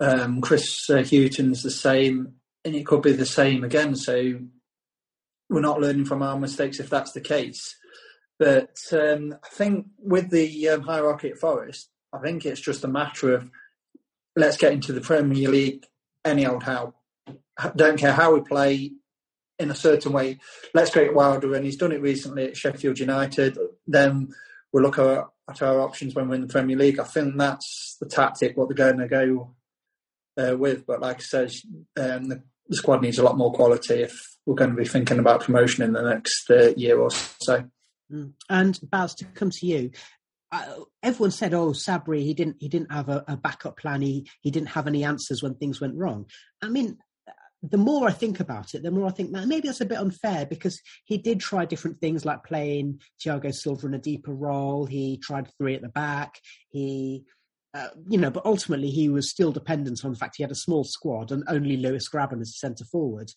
Um, Chris uh, Hughton's the same, and it could be the same again. So we're not learning from our mistakes if that's the case. But um, I think with the um, hierarchy at Forest, I think it's just a matter of let's get into the Premier League any old how. Don't care how we play in a certain way. Let's create Wilder, and he's done it recently at Sheffield United. Then we'll look at, our options when we're in the Premier League. I think that's the tactic what they're going to go uh, with. But like I said, um, the, the, squad needs a lot more quality if we're going to be thinking about promotion in the next uh, year or so. Mm. And Baz, to come to you, everyone said, "Oh, Sabri, he didn't he didn't have a, a, backup plan. He he didn't have any answers when things went wrong." I mean, the more I think about it, the more I think that maybe that's a bit unfair because he did try different things like playing Tiago Silva in a deeper role. He tried three at the back. He, uh, you know, but ultimately he was still dependent on the fact he had a small squad and only Lewis Grabban as a centre forward.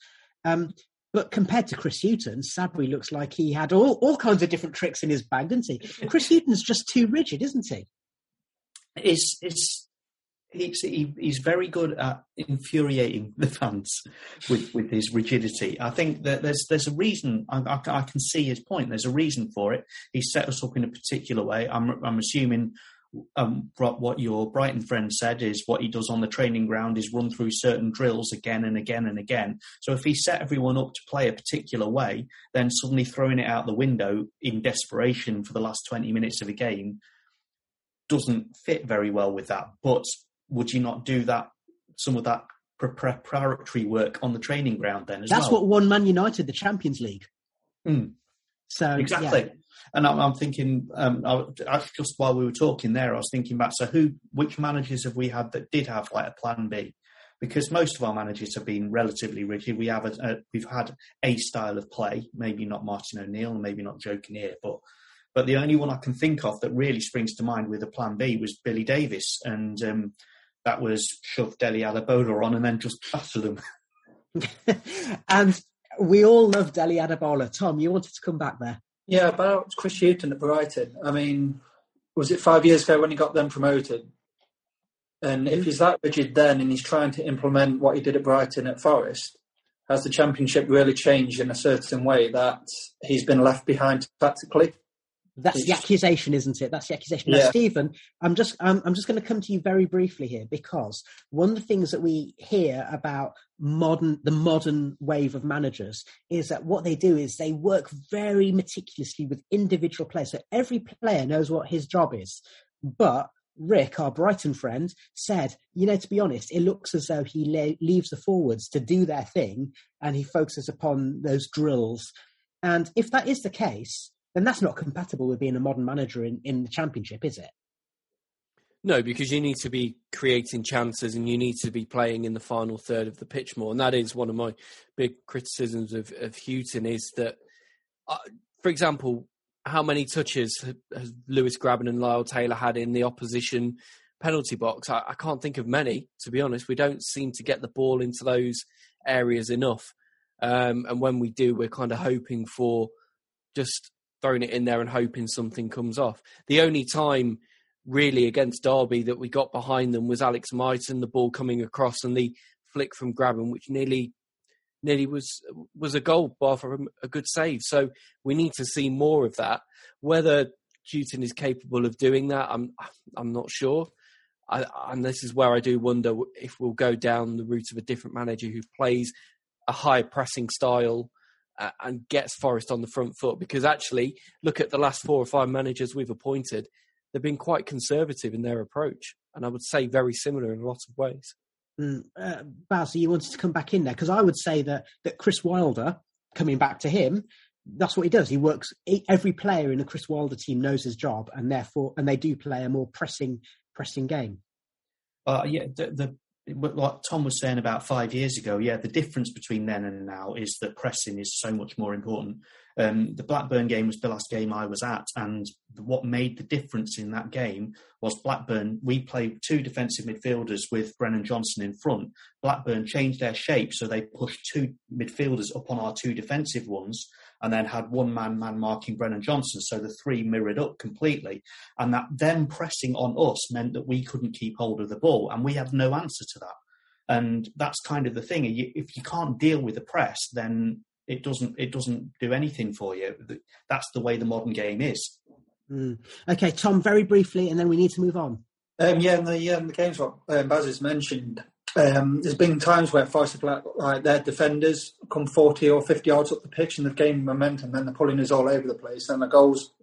Um, but compared to Chris Hughton, Sabri looks like he had all, all kinds of different tricks in his bag, didn't he? Chris Hughton's just too rigid, isn't he? It's it's he's, he, he's very good at infuriating the fans with, with his rigidity. I think that there's there's a reason. I, I, I, can see his point. There's a reason for it. He set us up in a particular way. I'm I'm assuming um, what your Brighton friend said is what he does on the training ground is run through certain drills again and again and again. So if he set everyone up to play a particular way, then suddenly throwing it out the window in desperation for the last 20 minutes of a game doesn't fit very well with that. But would you not do that some of that preparatory work on the training ground then as That's well? what won Man United the Champions League. Mm. So exactly. Yeah. And I'm, I'm thinking, um, I, just while we were talking there, I was thinking back. So, who, which managers have we had that did have like a plan B? Because most of our managers have been relatively rigid. We have a, a we've had a style of play, maybe not Martin O'Neill, maybe not Joe Kinnear, but but the only one I can think of that really springs to mind with a plan B was Billy Davies, and um, that was shove Dele Adebola on and then just batter them. and we all love Dele Adebola. Tom, you wanted to come back there. Yeah, about Chris Hughton at Brighton. I mean, was it five years ago when he got them promoted? And if he's that rigid then and he's trying to implement what he did at Brighton at Forest, has the championship really changed in a certain way that he's been left behind tactically? That's the accusation, isn't it? That's the accusation. Now, Stephen, I'm just I'm, I'm just going to come to you very briefly here because one of the things that we hear about modern the modern wave of managers is that what they do is they work very meticulously with individual players. So every player knows what his job is, but Rick, our Brighton friend, said, you know, to be honest, it looks as though he le- leaves the forwards to do their thing and he focuses upon those drills. And if that is the case, then that's not compatible with being a modern manager in, in the championship, is it? No, because you need to be creating chances and you need to be playing in the final third of the pitch more. And that is one of my big criticisms of, of Hughton is that, uh, for example, how many touches has Lewis Grabban and Lyle Taylor had in the opposition penalty box? I, I, can't think of many, to be honest. We don't seem to get the ball into those areas enough. Um, and when we do, we're kind of hoping for just throwing it in there and hoping something comes off. The only time really against Derby that we got behind them was Alex Mighten, the ball coming across and the flick from Grabban, which nearly nearly was was a goal bar for a good save. So we need to see more of that. Whether Hughton is capable of doing that, I'm I'm not sure. I, and this is where I do wonder if we'll go down the route of a different manager who plays a high pressing style uh, and gets Forest on the front foot. Because actually, look at the last four or five managers we've appointed; they've been quite conservative in their approach, and I would say very similar in a lot of ways. Mm, uh, Baz, you wanted to come back in there because I would say that that Chris Wilder coming back to him, that's what he does. He works. Every player in the Chris Wilder team knows his job, and therefore, and they do play a more pressing pressing game. Uh, yeah, the, the what Tom was saying about five years ago, yeah, the difference between then and now is that pressing is so much more important. Um, the Blackburn game was the last game I was at, and what made the difference in that game was Blackburn. We played two defensive midfielders with Brennan Johnson in front. Blackburn changed their shape, so they pushed two midfielders up on our two defensive ones, and then had one man man marking Brennan Johnson. So the three mirrored up completely, and that them pressing on us meant that we couldn't keep hold of the ball, and we had no answer to that. And that's kind of the thing. If you can't deal with the press, then it doesn't it doesn't do anything for you. That's the way the modern game is. Mm. Okay, Tom, very briefly, and then we need to move on. Um, yeah, in the, um, the games what um, Baz has mentioned, um, there's been times where Forest have like their defenders come 40 or 50 yards up the pitch and they've gained momentum, then they're pulling us all over the place, and the goals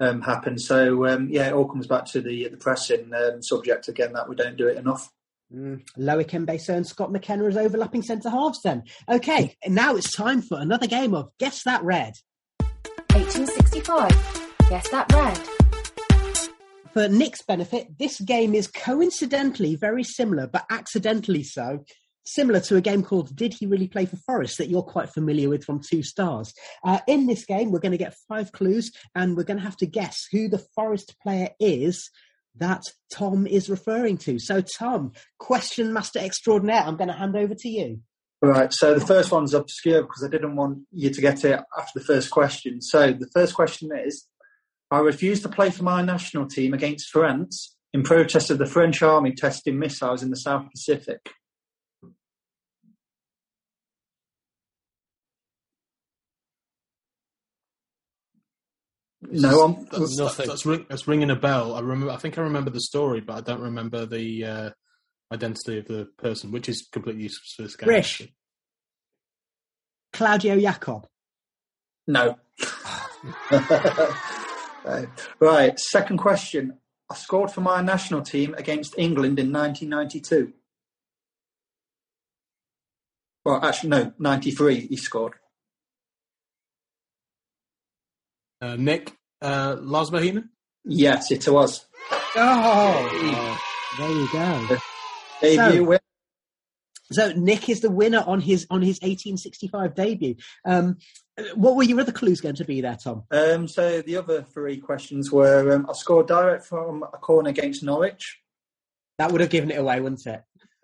um, happen. So um, yeah, it all comes back to the the pressing um, subject again that we don't do it enough. Mm. Loic Mbe Soh and Scott McKenna as overlapping centre halves then. Okay, now it's time for another game of Guess That Red. 1865. Guess That Red. For Nick's benefit, this game is coincidentally very similar, but accidentally so, similar to a game called Did He Really Play for Forest that you're quite familiar with from Two Stars. Uh, in this game, we're going to get five clues and we're going to have to guess who the Forest player is that Tom is referring to. So, Tom, question master extraordinaire, I'm going to hand over to you. Right, so the first one's obscure because I didn't want you to get it after the first question. So, the first question is I refused to play for my national team against France in protest of the French army testing missiles in the South Pacific. No, that's, that's, that's, ring, that's, ringing a bell. I remember. I think I remember the story, but I don't remember the uh, identity of the person, which is completely useless for this game. Rish. Claudio Yacob. No. right. Second question. I scored for my national team against England in 1992. Well, actually, no, 93 he scored. Uh, Nick, uh, Lars Bohinen? Yes, it was. Oh, there you go. Debut so, win. So Nick is the winner on his on his 1865 debut. Um, what were your other clues going to be there, Tom? Um, so the other three questions were: um, I scored direct from a corner against Norwich. That would have given it away, wouldn't it?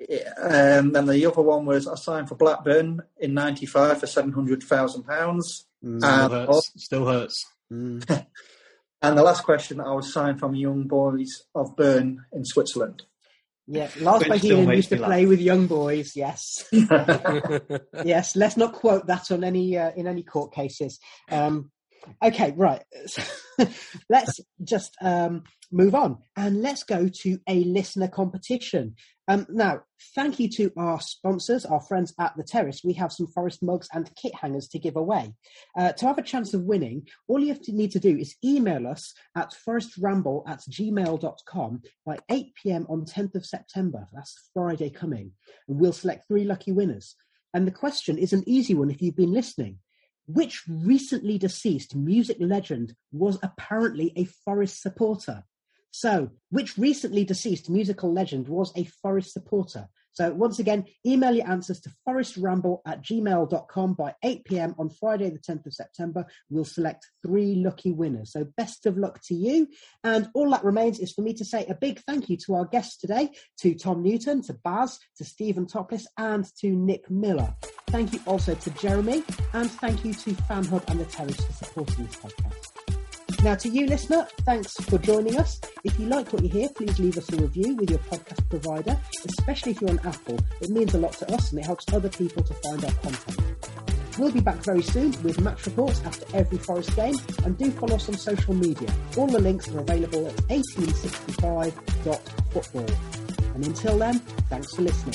Yeah, um, and the other one was I signed for Blackburn in '95 for seven hundred thousand pounds. Mm. Still hurts. Still hurts. Mm. and the last question, I was signed from Young Boys of Bern in Switzerland. Yeah, Lars Bohinen used to play with young boys. Yes, yes. Let's not quote that on any uh, in any court cases. Um, okay, right. let's just um, move on and let's go to a listener competition. Um, now, thank you to our sponsors, our friends at the Terrace. We have some Forest mugs and kit hangers to give away. Uh, to have a chance of winning, all you have to need to do is email us at forestramble at gmail.com by 8 pm on 10th of September. That's Friday coming. And we'll select three lucky winners. And the question is an easy one if you've been listening. Which recently deceased music legend was apparently a Forest supporter? So, which recently deceased musical legend was a Forest supporter? So once again, email your answers to forestramble at gmail.com by 8 p.m. on Friday, the 10th of September. We'll select three lucky winners. So best of luck to you. And all that remains is for me to say a big thank you to our guests today, to Tom Newton, to Baz, to Stephen Topless, and to Nick Miller. Thank you also to Jeremy, and thank you to FanHub and the Terrace for supporting this podcast. Now, to you, listener, thanks for joining us. If you like what you hear, please leave us a review with your podcast provider, especially if you're on Apple. It means a lot to us and it helps other people to find our content. We'll be back very soon with match reports after every Forest game, and do follow us on social media. All the links are available at 1865.football. And until then, thanks for listening.